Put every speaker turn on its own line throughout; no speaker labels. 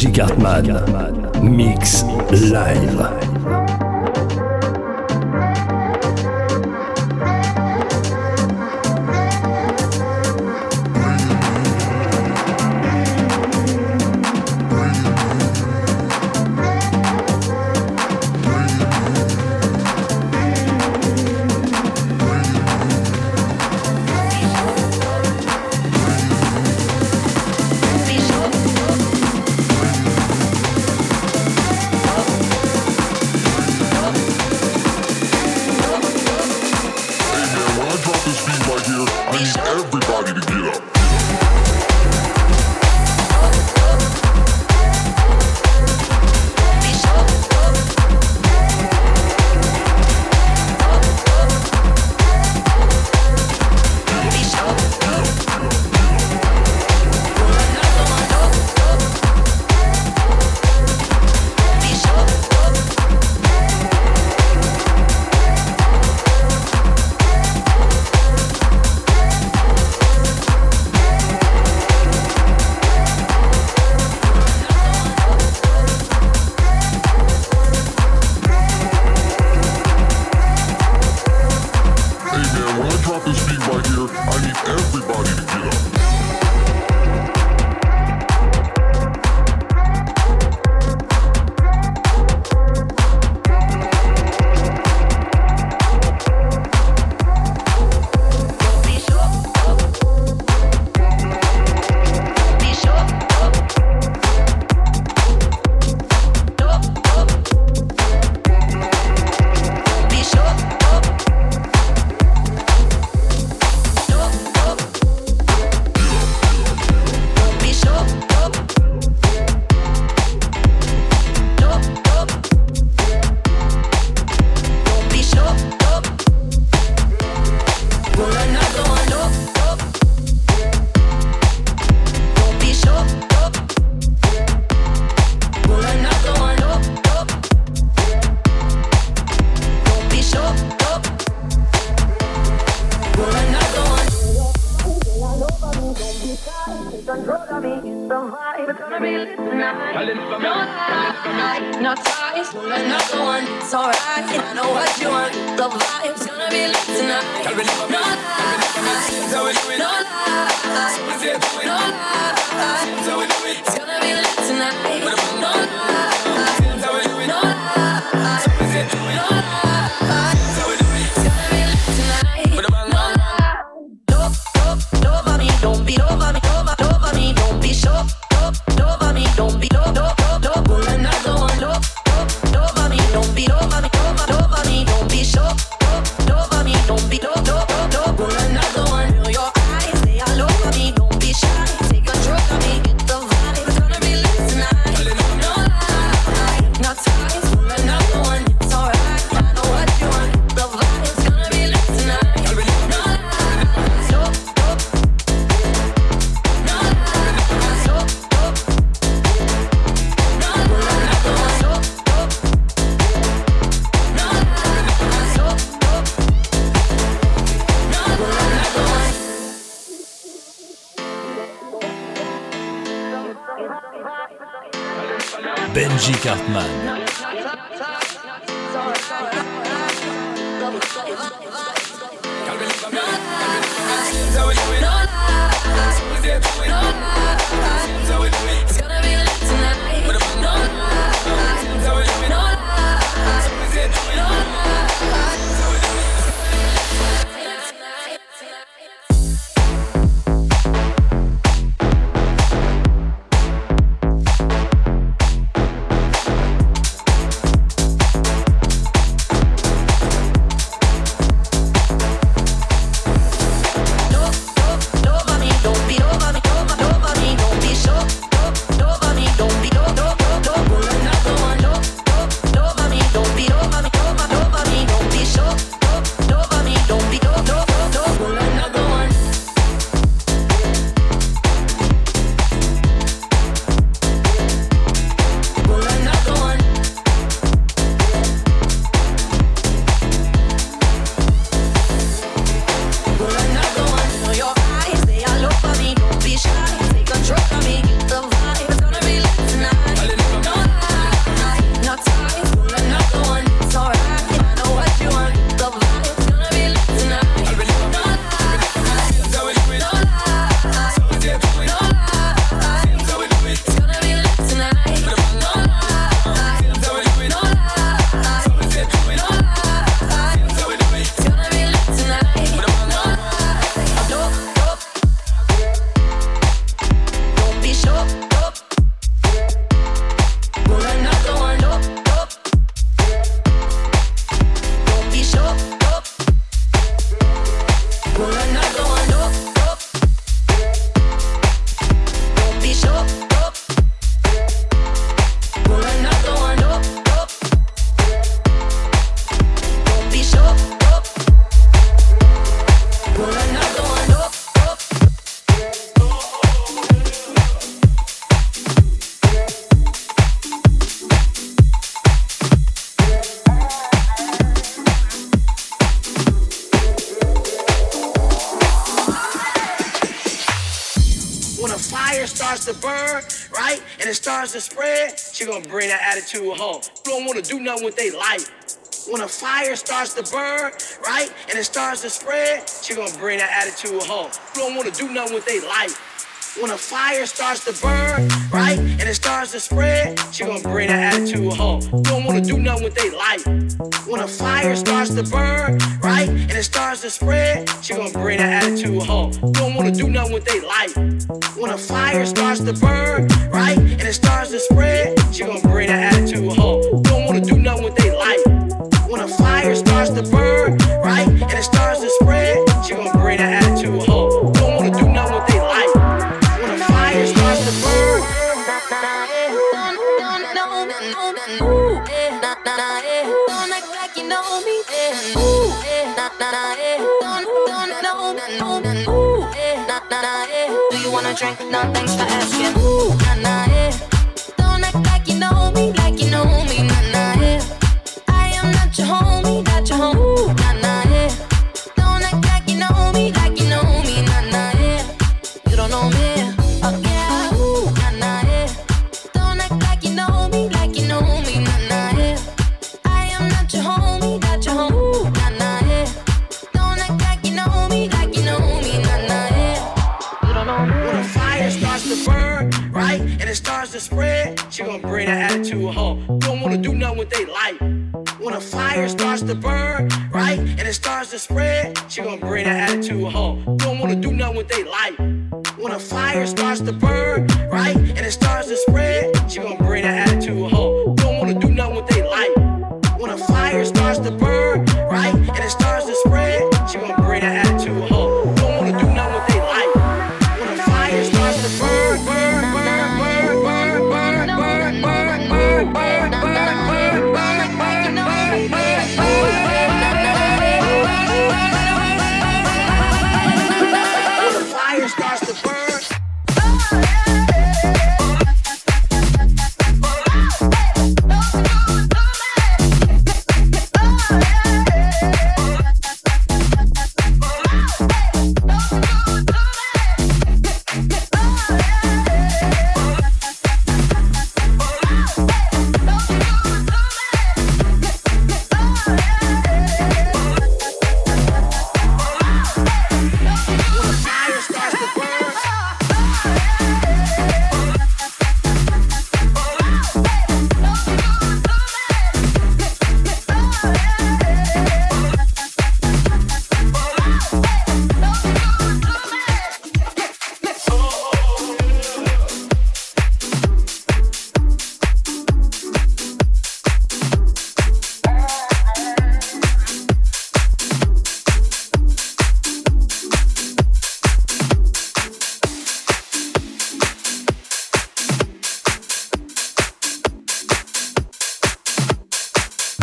Benji Cartman. Mix live. Benji Cartman.
No gonna bring that attitude home. You don't wanna do nothing with their life. When a fire starts to burn, right, and it starts to spread, she gonna bring that attitude home. You don't wanna do nothing with their life. When a fire starts to burn, right, and it starts to spread, she gonna bring that attitude home. Don't wanna do nothing with their life. When a fire starts to burn, right, and it starts to spread, she gonna bring that attitude home. Don't wanna do nothing with their life. When a fire starts to burn, right, and it starts to spread, she gonna bring that attitude home. Don't wanna do nothing with their life. When a fire
drink? No, thanks for asking. Ooh, nah, nah,
that attitude home. Don't wanna do nothing with their life. When a fire starts to burn, right, and it starts to spread, she gonna bring that attitude home. Don't wanna do nothing with their life. When a fire starts to burn, right, and it starts to spread,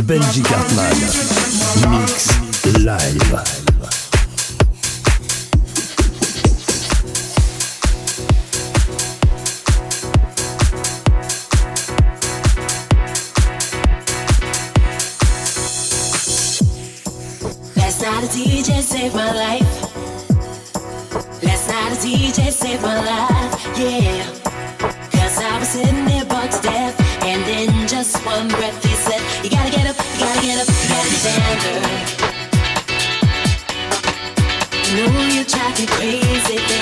Benji Cartman. Mix live.
Last night a DJ saved my life. Last night a DJ saved my life, yeah. Cause I was sitting there bored to death. And then just one breath make me crazy.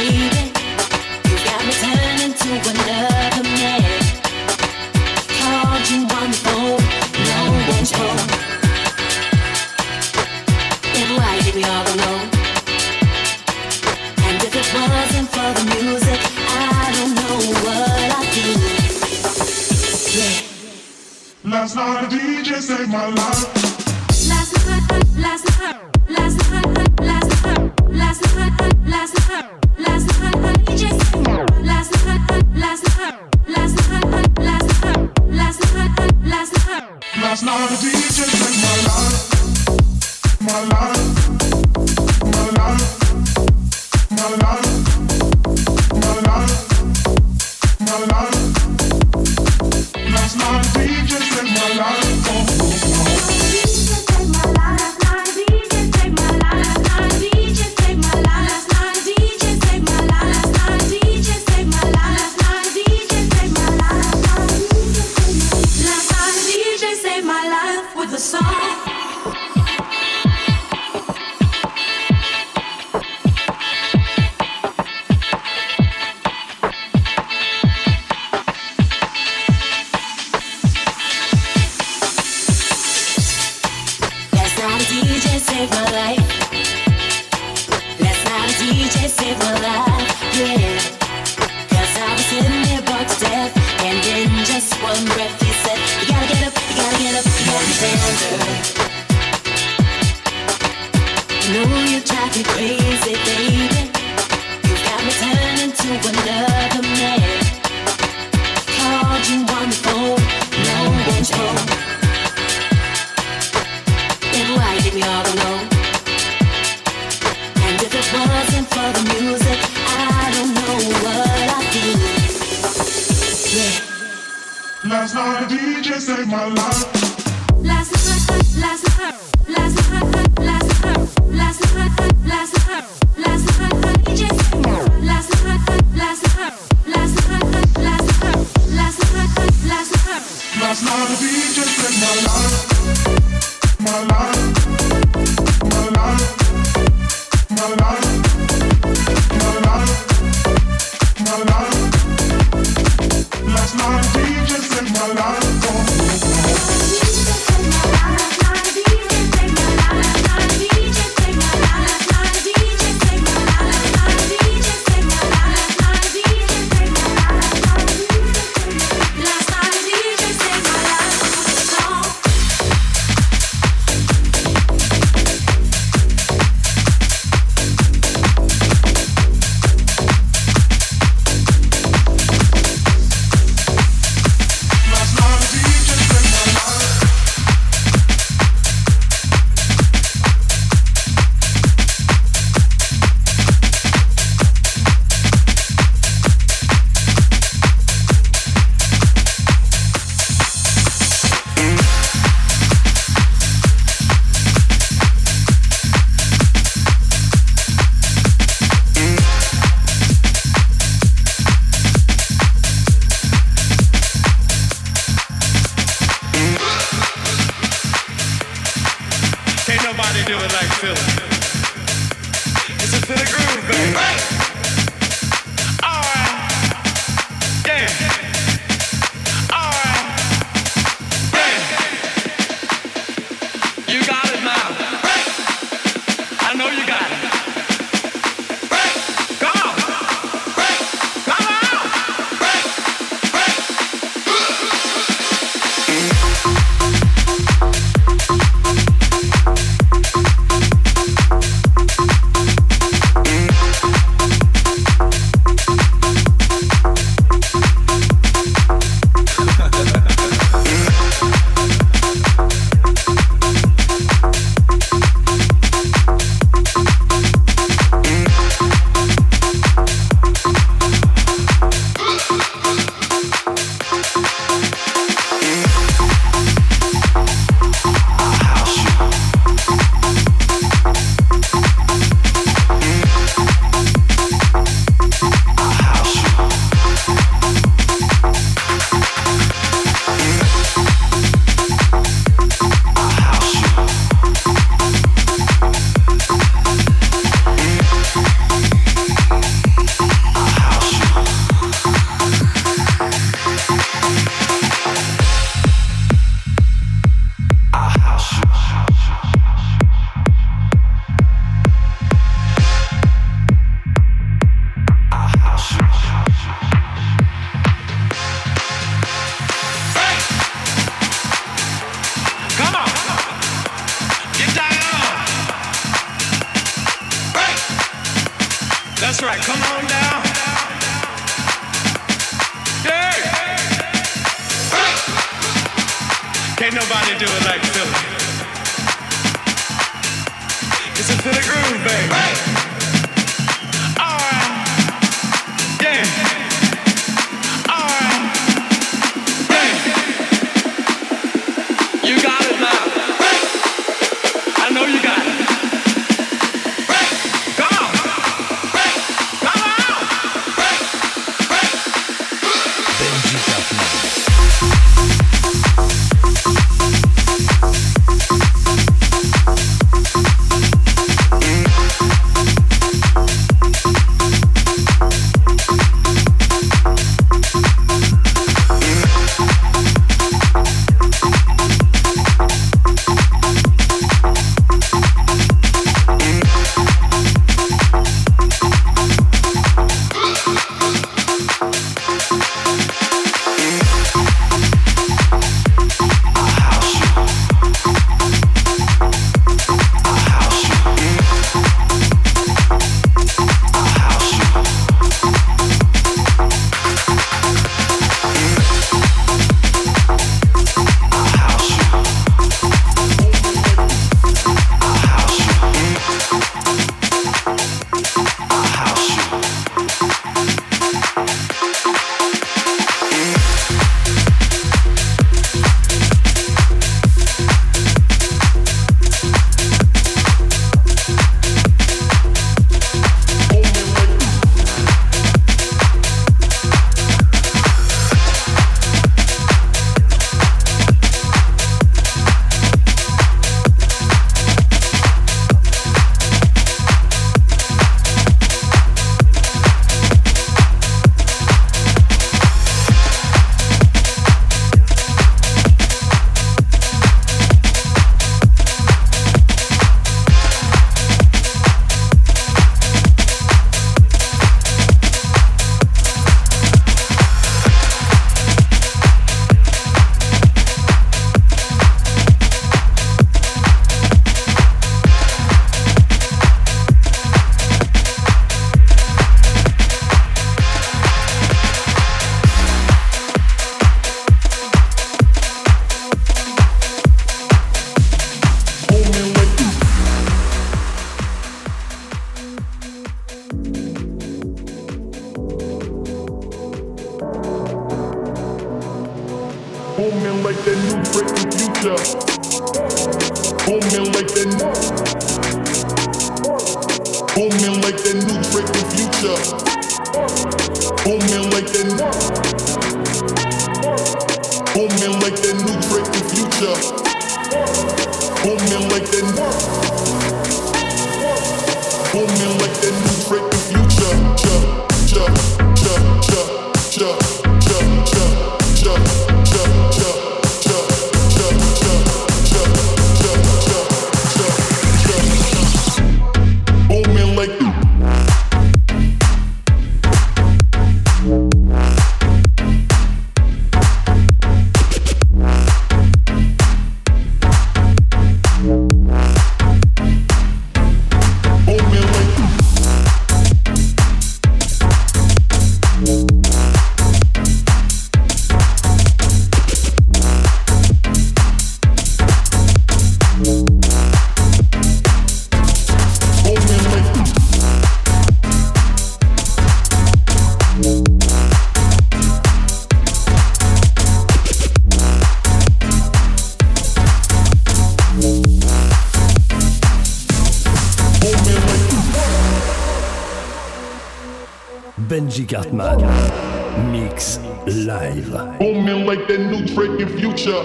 Keisha.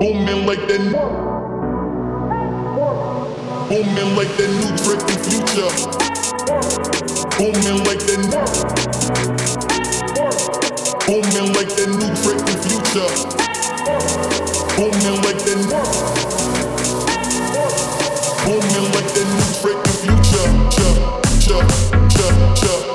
Booming like that. Booming like that new trick in future. Booming like that. Booming like that new trick in future. Booming like that. Booming like that new trick in future. Cha, cha, cha, cha.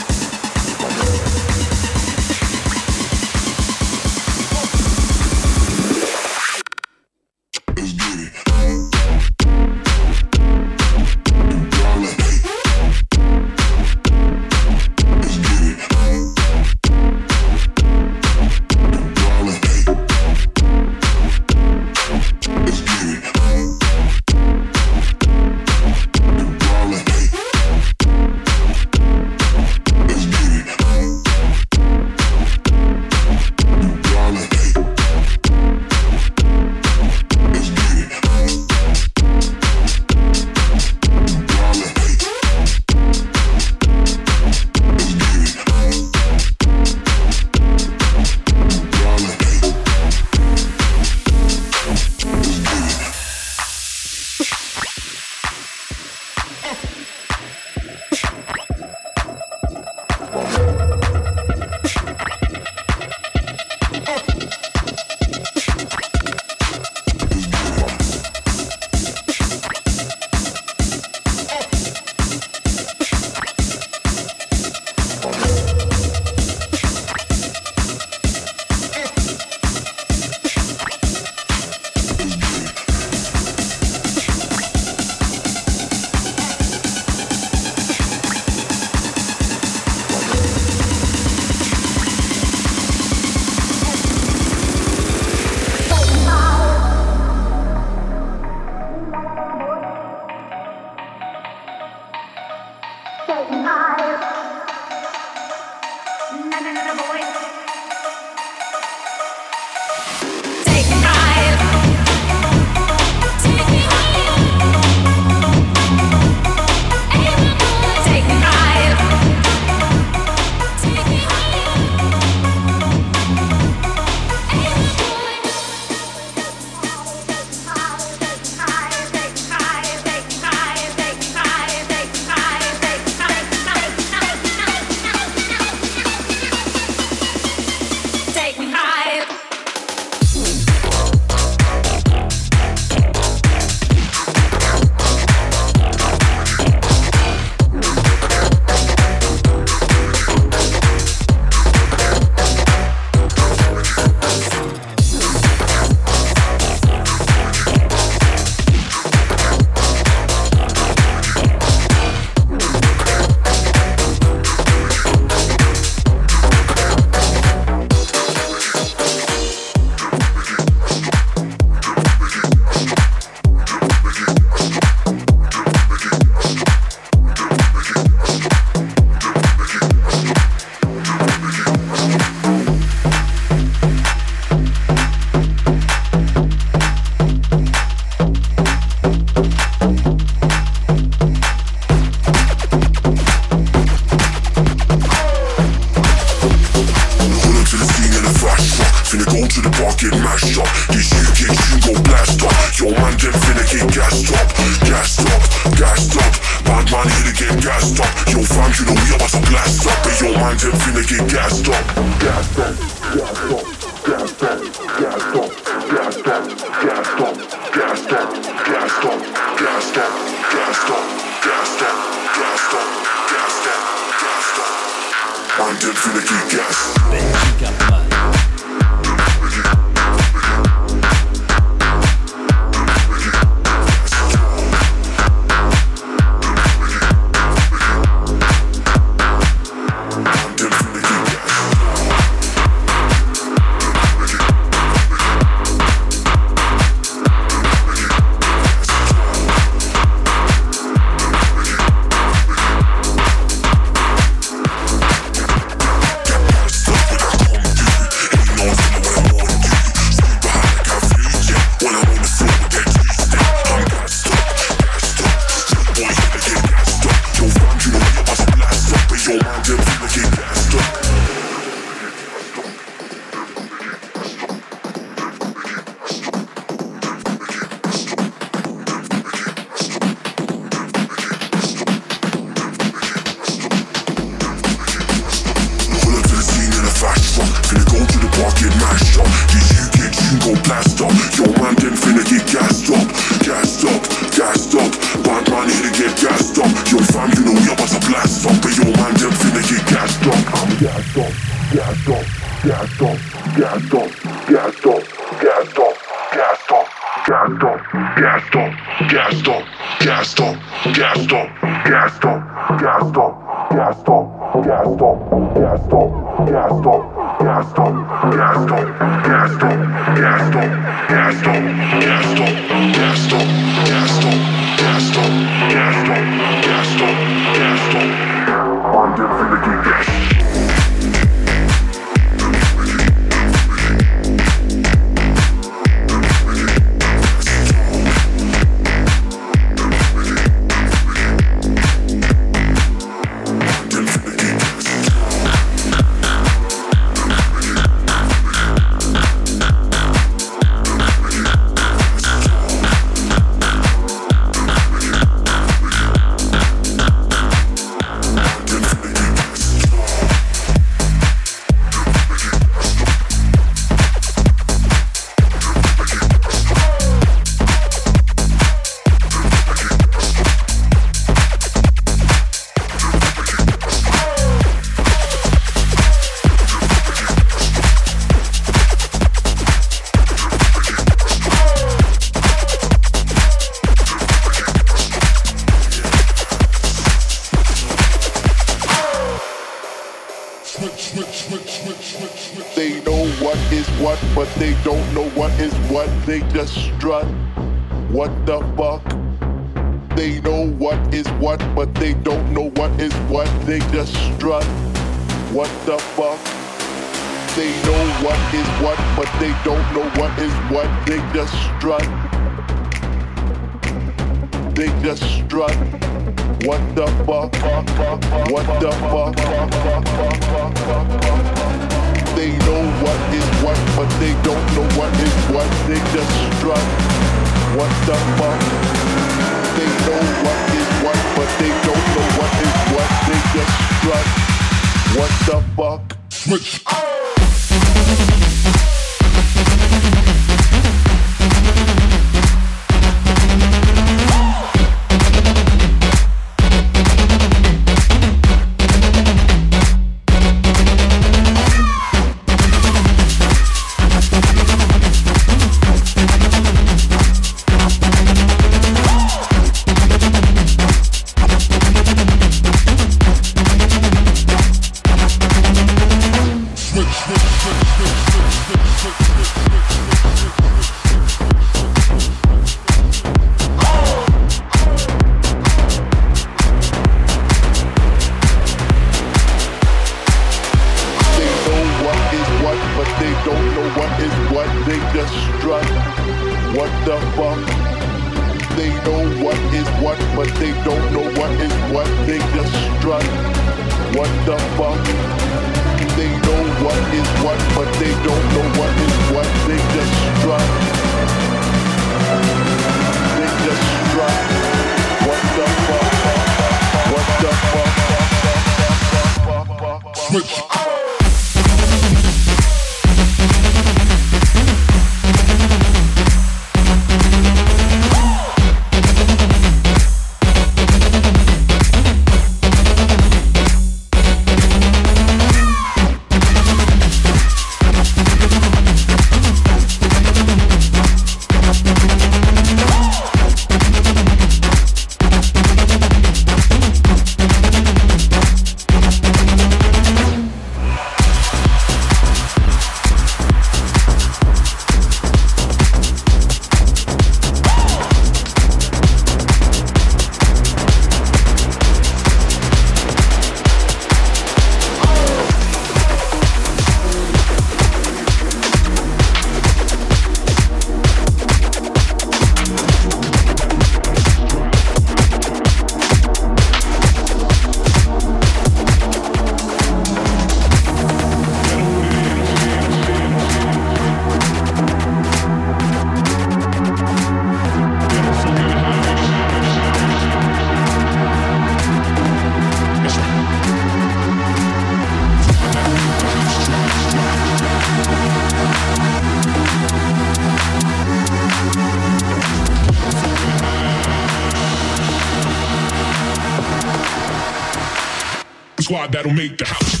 That'll make the house.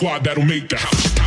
Squad that'll make the house.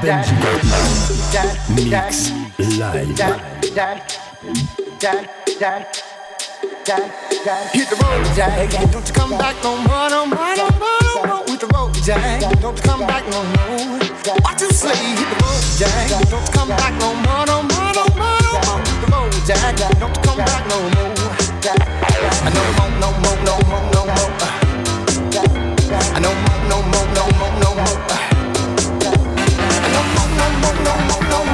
Benji Mix live. Hit the road, Jack. Don't you come back, don't run, don't run,
don't.
Jack. Don't come back no more. Watch him slay. Hit the road, Jack. Don't come back no more, no more, no more, no more. The road, Jack. Don't come back no more. No more, no more, no more, no more. No more, no more, no more, no more. No more, no more, no more, no more.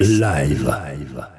Live. live.